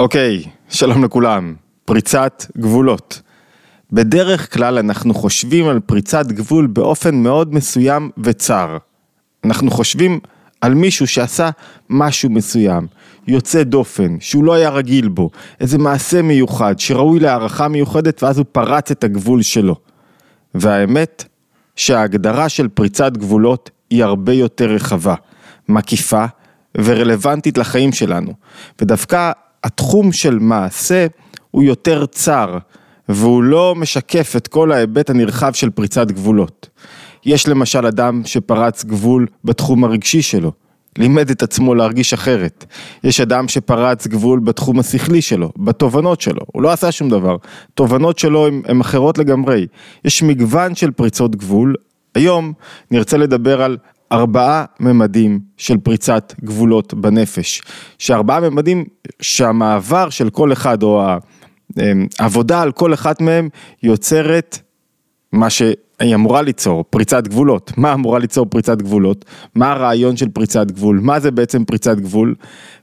אוקיי, שלום לכולם. פריצת גבולות. בדרך כלל אנחנו חושבים על פריצת גבול באופן מאוד מסוים וצר. אנחנו חושבים על מישהו שעשה משהו מסוים, יוצא דופן, שהוא לא היה רגיל בו, איזה מעשה מיוחד, שראוי להערכה מיוחדת ואז הוא פרץ את הגבול שלו. והאמת, שההגדרה של פריצת גבולות היא הרבה יותר רחבה, מקיפה ורלוונטית לחיים שלנו. ודווקא התחום של מעשה הוא יותר צר, והוא לא משקף את כל ההיבט הנרחב של פריצת גבולות. יש למשל אדם שפרץ גבול בתחום הרגשי שלו, לימד את עצמו להרגיש אחרת. יש אדם שפרץ גבול בתחום השכלי שלו, בתובנות שלו, הוא לא עשה שום דבר. תובנות שלו הן אחרות לגמרי. יש מגוון של פריצות גבול. היום נרצה לדבר על ארבעה ממדים של פריצת גבולות בנפש. שארבעה ממדים שהמעבר של כל אחד או אמ, העבודה על כל אחת מהם יוצרת מה שהיא אמורה ליצור, פריצת גבולות. מה אמורה ליצור פריצת גבולות? מה הרעיון של פריצת גבול? מה זה בעצם פריצת גבול?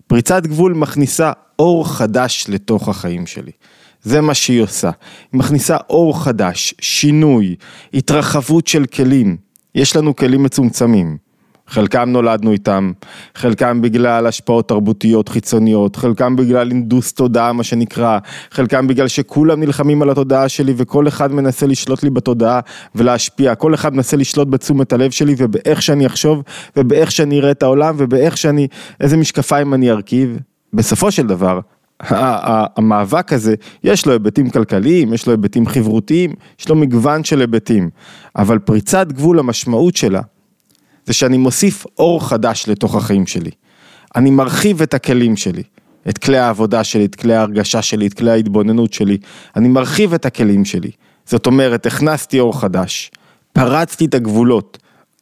פריצת גבול מכניסה אור חדש לתוך החיים שלי. זה מה שהיא עושה. היא מכניסה אור חדש, שינוי, התרחבות של כלים. יש לנו כלים מצומצמים. חלקם נולדנו איתם, חלקם בגלל השפעות תרבותיות חיצוניות, חלקם בגלל אינדוס תודעה מה שנקרא, חלקם בגלל שכולם נלחמים על התודעה שלי וכל אחד מנסה לשלוט לי בתודעה ולהשפיע, כל אחד מנסה לשלוט בתשומת הלב שלי ובאיך שאני אחשוב ובאיך שאני אראה את העולם ובאיך שאני, איזה משקפיים אני ארכיב. בסופו של דבר, המאבק הזה, יש לו היבטים כלכליים, יש לו היבטים חברותיים, יש לו מגוון של היבטים, אבל פריצת גבול המשמעות שלה זה שאני מוסיף אור חדש לתוך החיים שלי. אני מרחיב את הכלים שלי, את כלי העבודה שלי, את כלי ההרגשה שלי, את כלי ההתבוננות שלי. אני מרחיב את הכלים שלי. זאת אומרת, הכנסתי אור חדש, פרצתי את הגבולות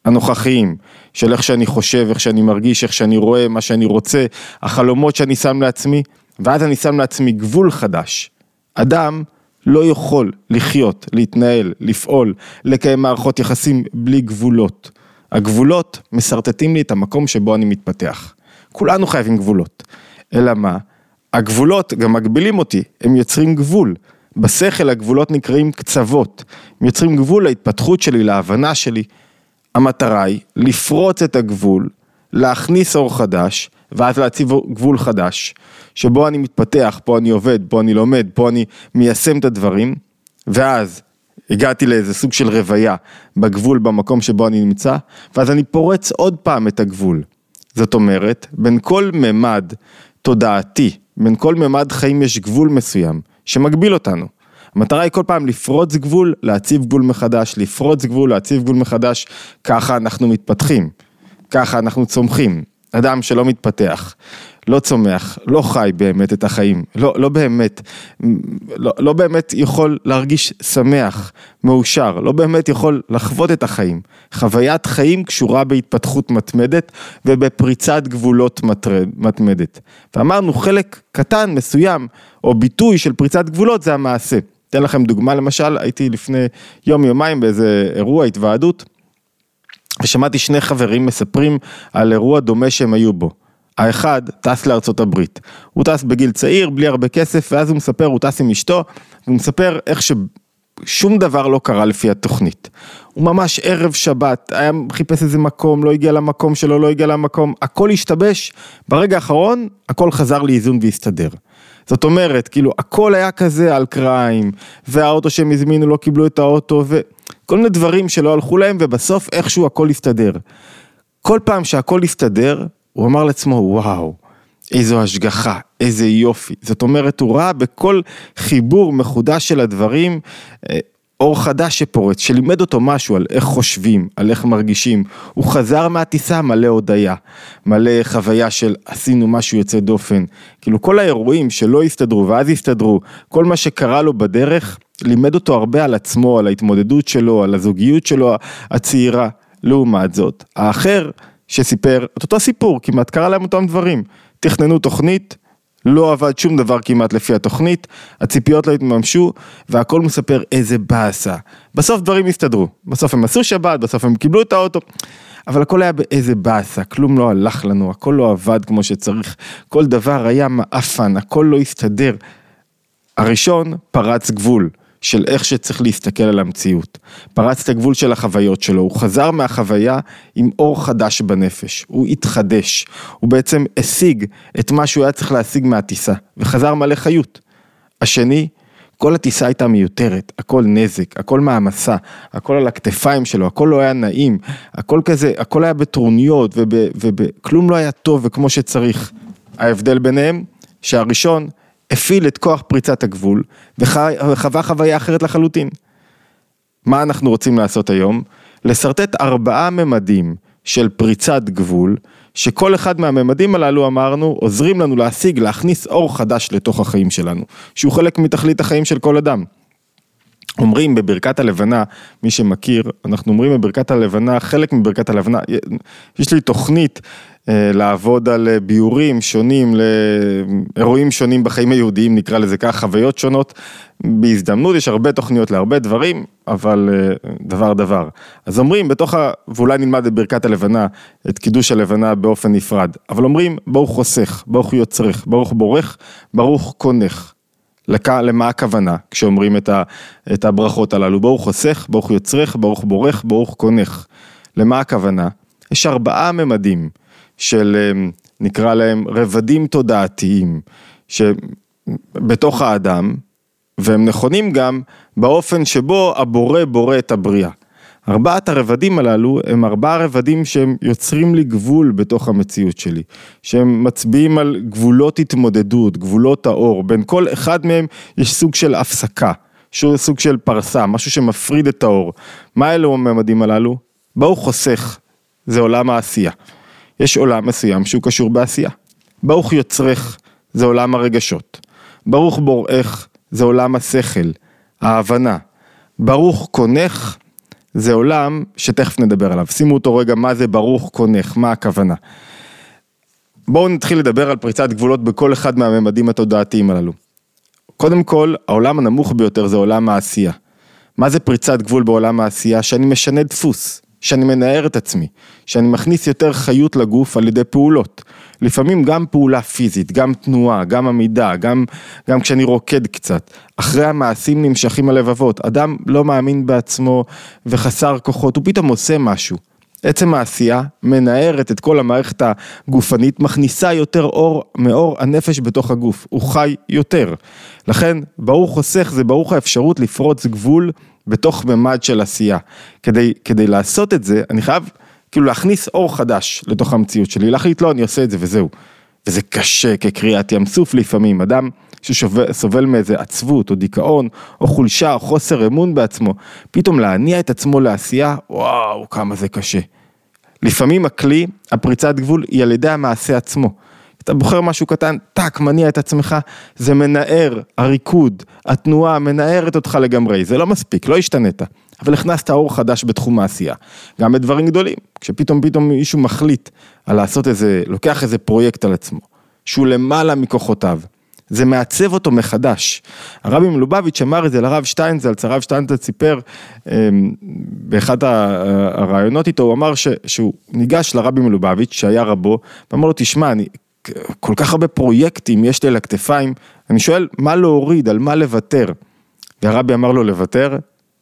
הנוכחיים של איך שאני חושב, איך שאני מרגיש, איך שאני רואה, מה שאני רוצה, החלומות שאני שם לעצמי, ואז אני שם לעצמי גבול חדש. אדם לא יכול לחיות, להתנהל, לפעול, לקיים מערכות יחסים בלי גבולות. הגבולות משרטטים לי את המקום שבו אני מתפתח. כולנו חייבים גבולות. אלא מה? הגבולות גם מגבילים אותי, הם יוצרים גבול. בשכל הגבולות נקראים קצוות, הם יוצרים גבול להתפתחות שלי, להבנה שלי. המטרה היא לפרוץ את הגבול, להכניס אור חדש, ואז להציב גבול חדש, שבו אני מתפתח, פה אני עובד, פה אני לומד, פה אני מיישם את הדברים, ואז הגעתי לאיזה סוג של רוויה בגבול במקום שבו אני נמצא, ואז אני פורץ עוד פעם את הגבול. זאת אומרת, בין כל ממד תודעתי, בין כל ממד חיים יש גבול מסוים שמגביל אותנו. המטרה היא כל פעם לפרוץ גבול, להציב גבול מחדש, לפרוץ גבול, להציב גבול מחדש, ככה אנחנו מתפתחים, ככה אנחנו צומחים. אדם שלא מתפתח, לא צומח, לא חי באמת את החיים, לא, לא באמת, לא, לא באמת יכול להרגיש שמח, מאושר, לא באמת יכול לחוות את החיים. חוויית חיים קשורה בהתפתחות מתמדת ובפריצת גבולות מתמדת. ואמרנו חלק קטן, מסוים, או ביטוי של פריצת גבולות זה המעשה. אתן לכם דוגמה למשל, הייתי לפני יום יומיים באיזה אירוע התוועדות. ושמעתי שני חברים מספרים על אירוע דומה שהם היו בו. האחד טס לארצות הברית, הוא טס בגיל צעיר, בלי הרבה כסף, ואז הוא מספר, הוא טס עם אשתו, והוא מספר איך ששום דבר לא קרה לפי התוכנית. הוא ממש ערב שבת, היה חיפש איזה מקום, לא הגיע למקום שלו, לא הגיע למקום, הכל השתבש, ברגע האחרון הכל חזר לאיזון והסתדר. זאת אומרת, כאילו, הכל היה כזה על קריים, והאוטו שהם הזמינו לא קיבלו את האוטו, וכל מיני דברים שלא הלכו להם, ובסוף איכשהו הכל הסתדר. כל פעם שהכל הסתדר, הוא אמר לעצמו, וואו, איזו השגחה, איזה יופי. זאת אומרת, הוא ראה בכל חיבור מחודש של הדברים, אה, אור חדש שפורץ, שלימד אותו משהו על איך חושבים, על איך מרגישים. הוא חזר מהטיסה מלא הודיה, מלא חוויה של עשינו משהו יוצא דופן. כאילו כל האירועים שלא הסתדרו ואז הסתדרו, כל מה שקרה לו בדרך, לימד אותו הרבה על עצמו, על ההתמודדות שלו, על הזוגיות שלו הצעירה. לעומת זאת, האחר שסיפר את אותו סיפור, כמעט קרה להם אותם דברים. תכננו תוכנית, לא עבד שום דבר כמעט לפי התוכנית, הציפיות לא התממשו, והכל מספר איזה באסה. בסוף דברים הסתדרו, בסוף הם עשו שבת, בסוף הם קיבלו את האוטו. אבל הכל היה באיזה באסה, כלום לא הלך לנו, הכל לא עבד כמו שצריך, כל דבר היה מעפן, הכל לא הסתדר. הראשון פרץ גבול. של איך שצריך להסתכל על המציאות. פרץ את הגבול של החוויות שלו, הוא חזר מהחוויה עם אור חדש בנפש, הוא התחדש, הוא בעצם השיג את מה שהוא היה צריך להשיג מהטיסה, וחזר מלא חיות. השני, כל הטיסה הייתה מיותרת, הכל נזק, הכל מעמסה, הכל על הכתפיים שלו, הכל לא היה נעים, הכל כזה, הכל היה בטרוניות וכלום לא היה טוב וכמו שצריך. ההבדל ביניהם, שהראשון הפעיל את כוח פריצת הגבול וחווה חוויה אחרת לחלוטין. מה אנחנו רוצים לעשות היום? לשרטט ארבעה ממדים של פריצת גבול, שכל אחד מהממדים הללו אמרנו עוזרים לנו להשיג, להכניס אור חדש לתוך החיים שלנו, שהוא חלק מתכלית החיים של כל אדם. אומרים בברכת הלבנה, מי שמכיר, אנחנו אומרים בברכת הלבנה, חלק מברכת הלבנה, יש לי תוכנית אה, לעבוד על אה, ביורים שונים, לאירועים שונים בחיים היהודיים, נקרא לזה כך, חוויות שונות. בהזדמנות יש הרבה תוכניות להרבה דברים, אבל אה, דבר דבר. אז אומרים בתוך ה... ואולי נלמד את ברכת הלבנה, את קידוש הלבנה באופן נפרד, אבל אומרים ברוך חוסך, ברוך יוצרך, ברוך בורך, ברוך קונך. לכ... למה הכוונה כשאומרים את, ה... את הברכות הללו? ברוך חוסך, ברוך יוצרך, ברוך בורך, ברוך קונך. למה הכוונה? יש ארבעה ממדים. של אמ, נקרא להם רבדים תודעתיים שבתוך האדם והם נכונים גם באופן שבו הבורא בורא את הבריאה. ארבעת הרבדים הללו הם ארבעה רבדים שהם יוצרים לי גבול בתוך המציאות שלי, שהם מצביעים על גבולות התמודדות, גבולות האור, בין כל אחד מהם יש סוג של הפסקה, סוג של פרסה, משהו שמפריד את האור. מה אלו הממדים הללו? בואו חוסך, זה עולם העשייה. יש עולם מסוים שהוא קשור בעשייה. ברוך יוצרך זה עולם הרגשות. ברוך בוראך זה עולם השכל, ההבנה. ברוך קונך זה עולם שתכף נדבר עליו. שימו אותו רגע מה זה ברוך קונך, מה הכוונה. בואו נתחיל לדבר על פריצת גבולות בכל אחד מהממדים התודעתיים הללו. קודם כל, העולם הנמוך ביותר זה עולם העשייה. מה זה פריצת גבול בעולם העשייה? שאני משנה דפוס. שאני מנער את עצמי, שאני מכניס יותר חיות לגוף על ידי פעולות. לפעמים גם פעולה פיזית, גם תנועה, גם עמידה, גם, גם כשאני רוקד קצת. אחרי המעשים נמשכים הלבבות. אדם לא מאמין בעצמו וחסר כוחות, הוא פתאום עושה משהו. עצם העשייה מנערת את כל המערכת הגופנית, מכניסה יותר אור מאור הנפש בתוך הגוף, הוא חי יותר. לכן, ברוך חוסך זה ברוך האפשרות לפרוץ גבול בתוך ממד של עשייה. כדי, כדי לעשות את זה, אני חייב כאילו להכניס אור חדש לתוך המציאות שלי, להחליט לא, אני עושה את זה וזהו. וזה קשה כקריאת ים סוף לפעמים, אדם שסובל מאיזה עצבות או דיכאון או חולשה או חוסר אמון בעצמו, פתאום להניע את עצמו לעשייה, וואו, כמה זה קשה. לפעמים הכלי, הפריצת גבול, היא על ידי המעשה עצמו. אתה בוחר משהו קטן, טאק, מניע את עצמך, זה מנער, הריקוד, התנועה מנערת אותך לגמרי, זה לא מספיק, לא השתנית, אבל הכנסת אור חדש בתחום העשייה, גם בדברים גדולים, כשפתאום פתאום מישהו מחליט על לעשות איזה, לוקח איזה פרויקט על עצמו, שהוא למעלה מכוחותיו, זה מעצב אותו מחדש. הרבי מלובביץ' אמר את זה לרב שטיינזלץ, הרב שטיינזלץ סיפר אמ, באחד הרעיונות איתו, הוא אמר ש, שהוא ניגש לרבי מלובביץ' שהיה רבו, ואמר לו תשמע, אני כל כך הרבה פרויקטים יש לי על הכתפיים, אני שואל מה להוריד, על מה לוותר. והרבי אמר לו לוותר,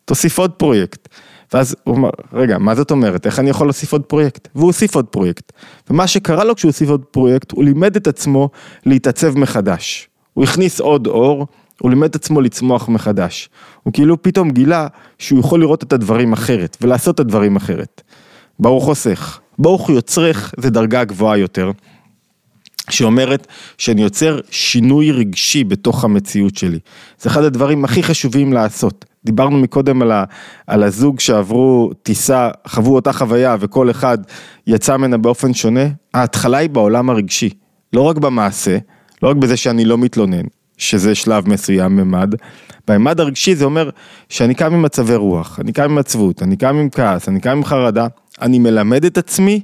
תוסיף עוד פרויקט. ואז הוא אמר, רגע, מה זאת אומרת, איך אני יכול להוסיף עוד פרויקט? והוא הוסיף עוד פרויקט. ומה שקרה לו כשהוא הוסיף עוד פרויקט, הוא לימד את עצמו להתעצב מחדש. הוא הכניס עוד אור, הוא לימד את עצמו לצמוח מחדש. הוא כאילו פתאום גילה שהוא יכול לראות את הדברים אחרת, ולעשות את הדברים אחרת. ברוך חוסך. ברוך יוצרך זה דרגה גבוהה יותר. שאומרת שאני יוצר שינוי רגשי בתוך המציאות שלי. זה אחד הדברים הכי חשובים לעשות. דיברנו מקודם על, ה, על הזוג שעברו טיסה, חוו אותה חוויה וכל אחד יצא ממנה באופן שונה. ההתחלה היא בעולם הרגשי, לא רק במעשה, לא רק בזה שאני לא מתלונן, שזה שלב מסוים ממד. בממד הרגשי זה אומר שאני קם עם מצבי רוח, אני קם עם עצבות, אני קם עם כעס, אני קם עם חרדה, אני מלמד את עצמי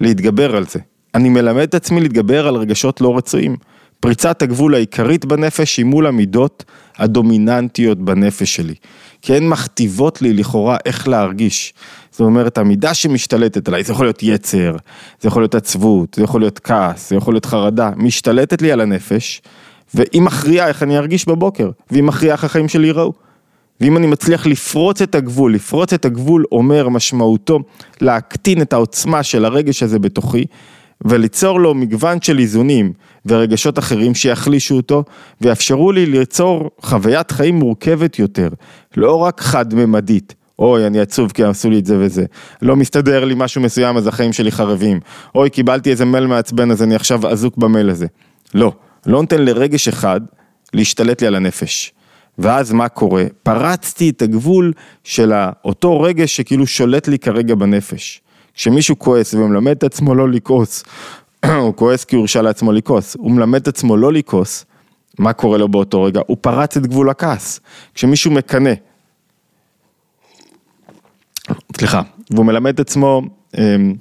להתגבר על זה. אני מלמד את עצמי להתגבר על רגשות לא רצויים. פריצת הגבול העיקרית בנפש היא מול המידות הדומיננטיות בנפש שלי. כי הן מכתיבות לי לכאורה איך להרגיש. זאת אומרת, המידה שמשתלטת עליי, זה יכול להיות יצר, זה יכול להיות עצבות, זה יכול להיות כעס, זה יכול להיות חרדה, משתלטת לי על הנפש, והיא מכריעה איך אני ארגיש בבוקר, והיא מכריעה איך החיים שלי ייראו. ואם אני מצליח לפרוץ את הגבול, לפרוץ את הגבול אומר משמעותו להקטין את העוצמה של הרגש הזה בתוכי, וליצור לו מגוון של איזונים ורגשות אחרים שיחלישו אותו ויאפשרו לי ליצור חוויית חיים מורכבת יותר, לא רק חד-ממדית. אוי, אני עצוב כי עשו לי את זה וזה. לא מסתדר לי משהו מסוים אז החיים שלי חרבים. אוי, קיבלתי איזה מייל מעצבן אז אני עכשיו אזוק במייל הזה. לא, לא נותן לרגש אחד להשתלט לי על הנפש. ואז מה קורה? פרצתי את הגבול של אותו רגש שכאילו שולט לי כרגע בנפש. כשמישהו כועס ומלמד את עצמו לא לכעוס, הוא כועס כי הוא הרשה לעצמו לכעוס, הוא מלמד את עצמו לא לכעוס, מה קורה לו באותו רגע? הוא פרץ את גבול הכעס. כשמישהו מקנא, סליחה, והוא מלמד את עצמו אמ,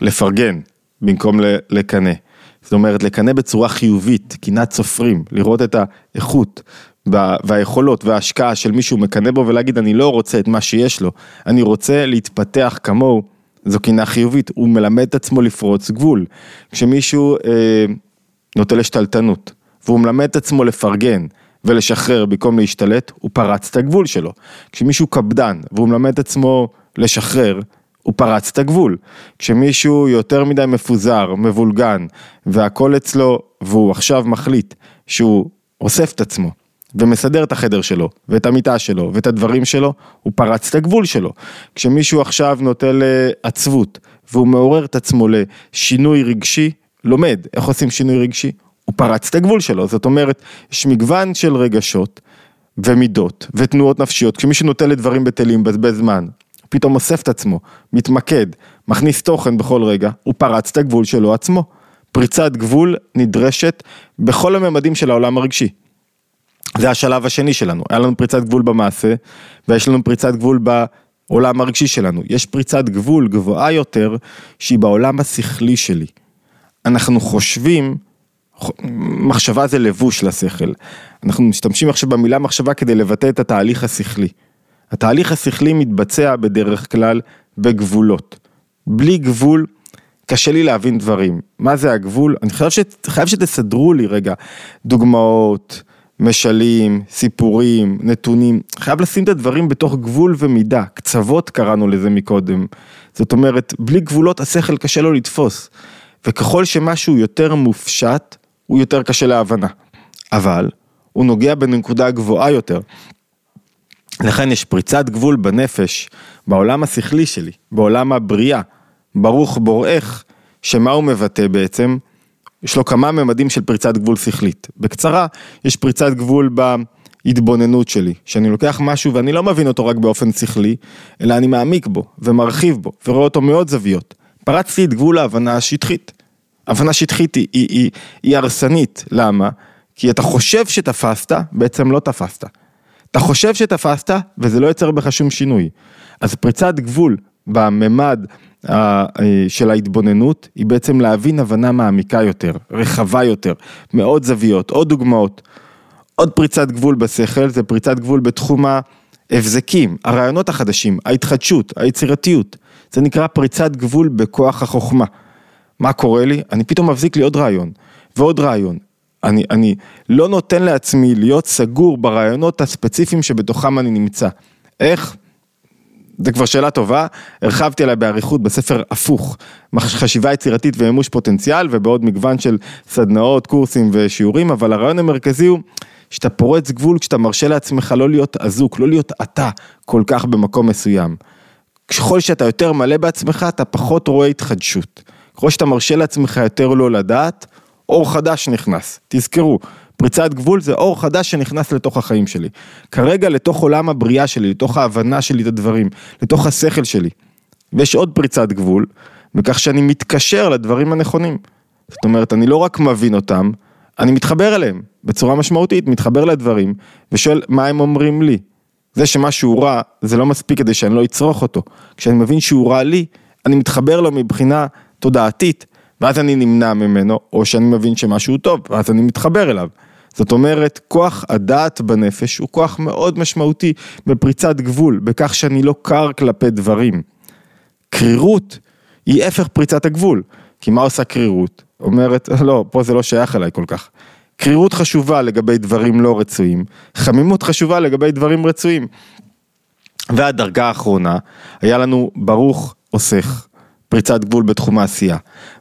לפרגן במקום לקנא. זאת אומרת, לקנא בצורה חיובית, קנאת סופרים, לראות את האיכות והיכולות וההשקעה של מישהו מקנא בו ולהגיד אני לא רוצה את מה שיש לו, אני רוצה להתפתח כמוהו, זו קנאה חיובית, הוא מלמד את עצמו לפרוץ גבול. כשמישהו אה, נוטה לשתלטנות, והוא מלמד את עצמו לפרגן ולשחרר במקום להשתלט, הוא פרץ את הגבול שלו. כשמישהו קפדן והוא מלמד את עצמו לשחרר, הוא פרץ את הגבול. כשמישהו יותר מדי מפוזר, מבולגן, והכל אצלו, והוא עכשיו מחליט שהוא אוסף את עצמו, ומסדר את החדר שלו, ואת המיטה שלו, ואת הדברים שלו, הוא פרץ את הגבול שלו. כשמישהו עכשיו נוטה לעצבות, והוא מעורר את עצמו לשינוי רגשי, לומד איך עושים שינוי רגשי, הוא פרץ את הגבול שלו. זאת אומרת, יש מגוון של רגשות ומידות ותנועות נפשיות. כשמישהו נוטה לדברים בטלים, מבזבז זמן, פתאום אוסף את עצמו, מתמקד, מכניס תוכן בכל רגע, הוא פרץ את הגבול שלו עצמו. פריצת גבול נדרשת בכל הממדים של העולם הרגשי. זה השלב השני שלנו, היה לנו פריצת גבול במעשה, ויש לנו פריצת גבול בעולם הרגשי שלנו. יש פריצת גבול גבוהה יותר, שהיא בעולם השכלי שלי. אנחנו חושבים, מחשבה זה לבוש לשכל. אנחנו משתמשים עכשיו במילה מחשבה כדי לבטא את התהליך השכלי. התהליך השכלי מתבצע בדרך כלל בגבולות. בלי גבול, קשה לי להבין דברים. מה זה הגבול? אני חייב, שת, חייב שתסדרו לי רגע דוגמאות, משלים, סיפורים, נתונים, חייב לשים את הדברים בתוך גבול ומידה, קצוות קראנו לזה מקודם. זאת אומרת, בלי גבולות השכל קשה לו לתפוס, וככל שמשהו יותר מופשט, הוא יותר קשה להבנה. אבל, הוא נוגע בנקודה גבוהה יותר. לכן יש פריצת גבול בנפש, בעולם השכלי שלי, בעולם הבריאה, ברוך בוראך, שמה הוא מבטא בעצם? יש לו כמה ממדים של פריצת גבול שכלית. בקצרה, יש פריצת גבול בהתבוננות שלי, שאני לוקח משהו ואני לא מבין אותו רק באופן שכלי, אלא אני מעמיק בו ומרחיב בו ורואה אותו מעוד זוויות. פרצתי את גבול ההבנה השטחית. הבנה שטחית היא, היא, היא, היא הרסנית, למה? כי אתה חושב שתפסת, בעצם לא תפסת. אתה חושב שתפסת, וזה לא יוצר בך שום שינוי. אז פריצת גבול בממד של ההתבוננות היא בעצם להבין הבנה מעמיקה יותר, רחבה יותר, מאוד זוויות, עוד דוגמאות. עוד פריצת גבול בשכל זה פריצת גבול בתחום ההבזקים, הרעיונות החדשים, ההתחדשות, היצירתיות. זה נקרא פריצת גבול בכוח החוכמה. מה קורה לי? אני פתאום מבזיק לי עוד רעיון, ועוד רעיון. אני, אני לא נותן לעצמי להיות סגור ברעיונות הספציפיים שבתוכם אני נמצא. איך? זה כבר שאלה טובה, הרחבתי עליה באריכות בספר הפוך, חשיבה יצירתית ומימוש פוטנציאל ובעוד מגוון של סדנאות, קורסים ושיעורים, אבל הרעיון המרכזי הוא שאתה פורץ גבול כשאתה מרשה לעצמך לא להיות אזוק, לא להיות אתה כל כך במקום מסוים. ככל שאתה יותר מלא בעצמך, אתה פחות רואה התחדשות. ככל שאתה מרשה לעצמך יותר לא לדעת, אור חדש נכנס. תזכרו, פריצת גבול זה אור חדש שנכנס לתוך החיים שלי. כרגע לתוך עולם הבריאה שלי, לתוך ההבנה שלי את הדברים, לתוך השכל שלי. ויש עוד פריצת גבול, בכך שאני מתקשר לדברים הנכונים. זאת אומרת, אני לא רק מבין אותם, אני מתחבר אליהם בצורה משמעותית, מתחבר לדברים, ושואל מה הם אומרים לי. זה שמשהו רע, זה לא מספיק כדי שאני לא אצרוך אותו. כשאני מבין שהוא רע לי, אני מתחבר לו מבחינה תודעתית, ואז אני נמנע ממנו, או שאני מבין שמשהו טוב, ואז אני מתחבר אליו. זאת אומרת, כוח הדעת בנפש הוא כוח מאוד משמעותי בפריצת גבול, בכך שאני לא קר כלפי דברים. קרירות היא הפך פריצת הגבול, כי מה עושה קרירות? אומרת, לא, פה זה לא שייך אליי כל כך. קרירות חשובה לגבי דברים לא רצויים, חמימות חשובה לגבי דברים רצויים. והדרגה האחרונה, היה לנו ברוך עושך, פריצת גבול בתחום העשייה.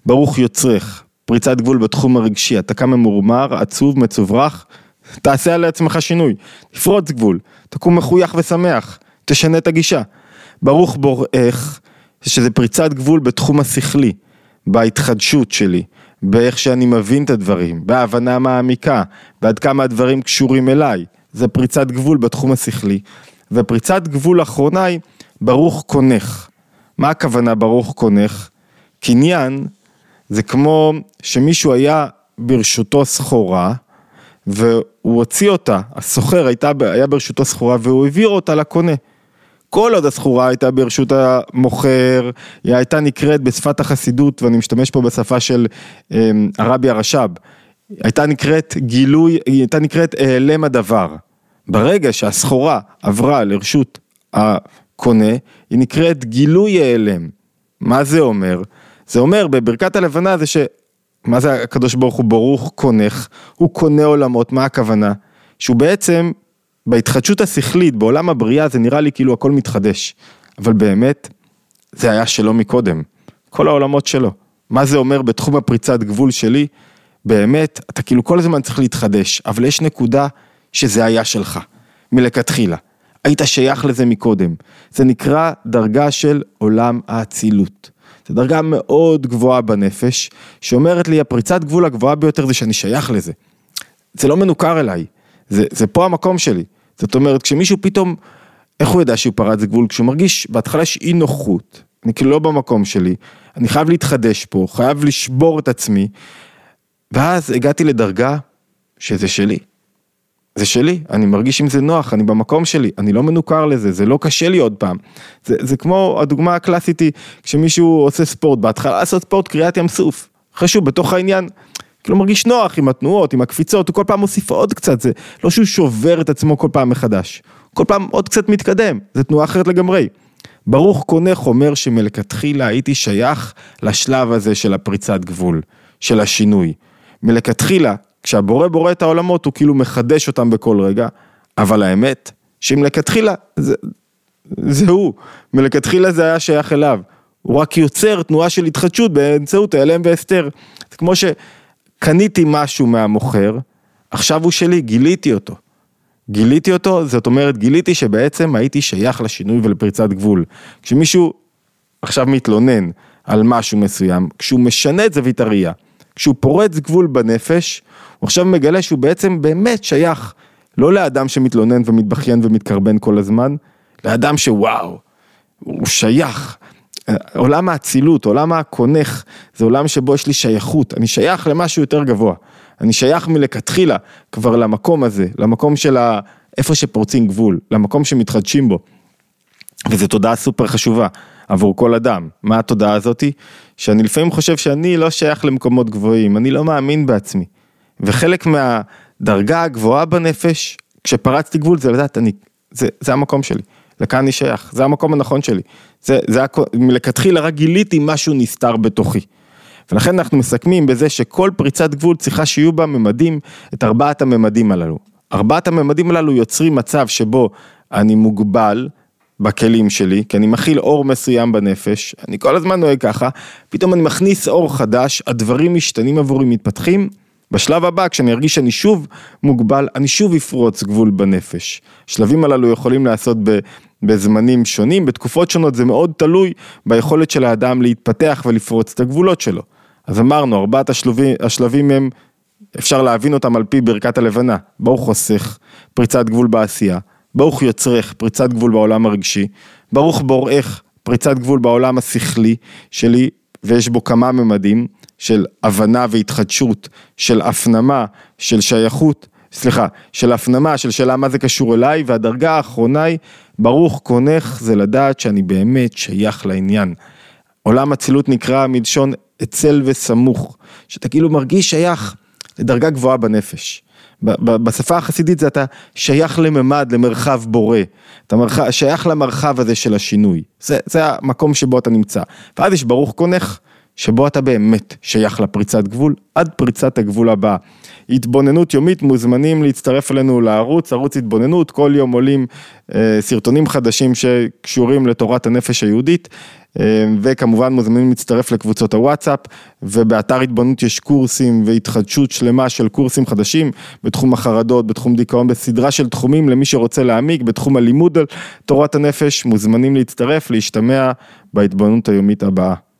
ברוך יוצרך, פריצת גבול בתחום הרגשי, אתה קם ממורמר, עצוב, מצוברח, תעשה על עצמך שינוי, תפרוץ גבול, תקום מחוייך ושמח, תשנה את הגישה. ברוך בורך, שזה פריצת גבול בתחום השכלי, בהתחדשות שלי, באיך שאני מבין את הדברים, בהבנה מעמיקה, ועד כמה הדברים קשורים אליי, זה פריצת גבול בתחום השכלי. ופריצת גבול אחרונה היא ברוך קונך. מה הכוונה ברוך קונך? קניין זה כמו שמישהו היה ברשותו סחורה והוא הוציא אותה, הסוחר הייתה, היה ברשותו סחורה והוא העביר אותה לקונה. כל עוד הסחורה הייתה ברשות המוכר, היא הייתה נקראת בשפת החסידות, ואני משתמש פה בשפה של אמ, הרבי הרש"ב, הייתה נקראת גילוי, היא הייתה נקראת העלם הדבר. ברגע שהסחורה עברה לרשות הקונה, היא נקראת גילוי העלם. מה זה אומר? זה אומר בברכת הלבנה זה ש... מה זה הקדוש ברוך הוא ברוך קונך? הוא קונה עולמות, מה הכוונה? שהוא בעצם בהתחדשות השכלית, בעולם הבריאה זה נראה לי כאילו הכל מתחדש, אבל באמת זה היה שלו מקודם, כל העולמות שלו. מה זה אומר בתחום הפריצת גבול שלי? באמת, אתה כאילו כל הזמן צריך להתחדש, אבל יש נקודה שזה היה שלך, מלכתחילה. היית שייך לזה מקודם. זה נקרא דרגה של עולם האצילות. זו דרגה מאוד גבוהה בנפש, שאומרת לי, הפריצת גבול הגבוהה ביותר זה שאני שייך לזה. זה לא מנוכר אליי, זה, זה פה המקום שלי. זאת אומרת, כשמישהו פתאום, איך הוא ידע שהוא פרץ גבול? כשהוא מרגיש, בהתחלה יש אי נוחות, אני כאילו לא במקום שלי, אני חייב להתחדש פה, חייב לשבור את עצמי, ואז הגעתי לדרגה שזה שלי. זה שלי, אני מרגיש עם זה נוח, אני במקום שלי, אני לא מנוכר לזה, זה לא קשה לי עוד פעם. זה, זה כמו הדוגמה הקלאסית היא, כשמישהו עושה ספורט, בהתחלה לעשות ספורט קריאת ים סוף, אחרי שהוא בתוך העניין, כאילו מרגיש נוח עם התנועות, עם הקפיצות, הוא כל פעם מוסיף עוד קצת, זה לא שהוא שובר את עצמו כל פעם מחדש, כל פעם עוד קצת מתקדם, זה תנועה אחרת לגמרי. ברוך קונך אומר שמלכתחילה הייתי שייך לשלב הזה של הפריצת גבול, של השינוי. מלכתחילה, כשהבורא בורא את העולמות הוא כאילו מחדש אותם בכל רגע, אבל האמת, שמלכתחילה זה, זה הוא, מלכתחילה זה היה שייך אליו. הוא רק יוצר תנועה של התחדשות באמצעות ההלם והסתר. זה כמו שקניתי משהו מהמוכר, עכשיו הוא שלי, גיליתי אותו. גיליתי אותו, זאת אומרת גיליתי שבעצם הייתי שייך לשינוי ולפריצת גבול. כשמישהו עכשיו מתלונן על משהו מסוים, כשהוא משנה את זווית הראייה, כשהוא פורץ גבול בנפש, הוא עכשיו מגלה שהוא בעצם באמת שייך לא לאדם שמתלונן ומתבכיין ומתקרבן כל הזמן, לאדם שוואו, הוא שייך. עולם האצילות, עולם הקונך, זה עולם שבו יש לי שייכות, אני שייך למשהו יותר גבוה. אני שייך מלכתחילה כבר למקום הזה, למקום של ה... איפה שפורצים גבול, למקום שמתחדשים בו. וזו תודעה סופר חשובה עבור כל אדם. מה התודעה הזאתי? שאני לפעמים חושב שאני לא שייך למקומות גבוהים, אני לא מאמין בעצמי. וחלק מהדרגה הגבוהה בנפש, כשפרצתי גבול זה לדעת, אני, זה, זה המקום שלי, לכאן אני שייך, זה המקום הנכון שלי. זה, זה מלכתחילה רק גיליתי משהו נסתר בתוכי. ולכן אנחנו מסכמים בזה שכל פריצת גבול צריכה שיהיו בה ממדים, את ארבעת הממדים הללו. ארבעת הממדים הללו יוצרים מצב שבו אני מוגבל בכלים שלי, כי אני מכיל אור מסוים בנפש, אני כל הזמן נוהג ככה, פתאום אני מכניס אור חדש, הדברים משתנים עבורי, מתפתחים, בשלב הבא, כשאני ארגיש שאני שוב מוגבל, אני שוב אפרוץ גבול בנפש. השלבים הללו יכולים להיעשות בזמנים שונים, בתקופות שונות, זה מאוד תלוי ביכולת של האדם להתפתח ולפרוץ את הגבולות שלו. אז אמרנו, ארבעת השלבים, השלבים הם, אפשר להבין אותם על פי ברכת הלבנה. ברוך חוסך, פריצת גבול בעשייה. ברוך יוצרך, פריצת גבול בעולם הרגשי. ברוך בוראך, פריצת גבול בעולם השכלי שלי, ויש בו כמה ממדים. של הבנה והתחדשות, של הפנמה, של שייכות, סליחה, של הפנמה, של שאלה מה זה קשור אליי, והדרגה האחרונה היא, ברוך קונך זה לדעת שאני באמת שייך לעניין. עולם אצילות נקרא מלשון אצל וסמוך, שאתה כאילו מרגיש שייך לדרגה גבוהה בנפש. בשפה החסידית זה אתה שייך לממד, למרחב בורא, אתה מרחב, שייך למרחב הזה של השינוי, זה, זה המקום שבו אתה נמצא. ואז יש ברוך קונך, שבו אתה באמת שייך לפריצת גבול, עד פריצת הגבול הבאה. התבוננות יומית, מוזמנים להצטרף אלינו לערוץ, ערוץ התבוננות, כל יום עולים אה, סרטונים חדשים שקשורים לתורת הנפש היהודית. אה, וכמובן מוזמנים להצטרף לקבוצות הוואטסאפ ובאתר התבוננות יש קורסים והתחדשות שלמה של קורסים חדשים בתחום החרדות, בתחום דיכאון, בסדרה של תחומים למי שרוצה להעמיק, בתחום הלימוד על תורת הנפש, מוזמנים להצטרף, להשתמע בהתבוננות היומית הבאה.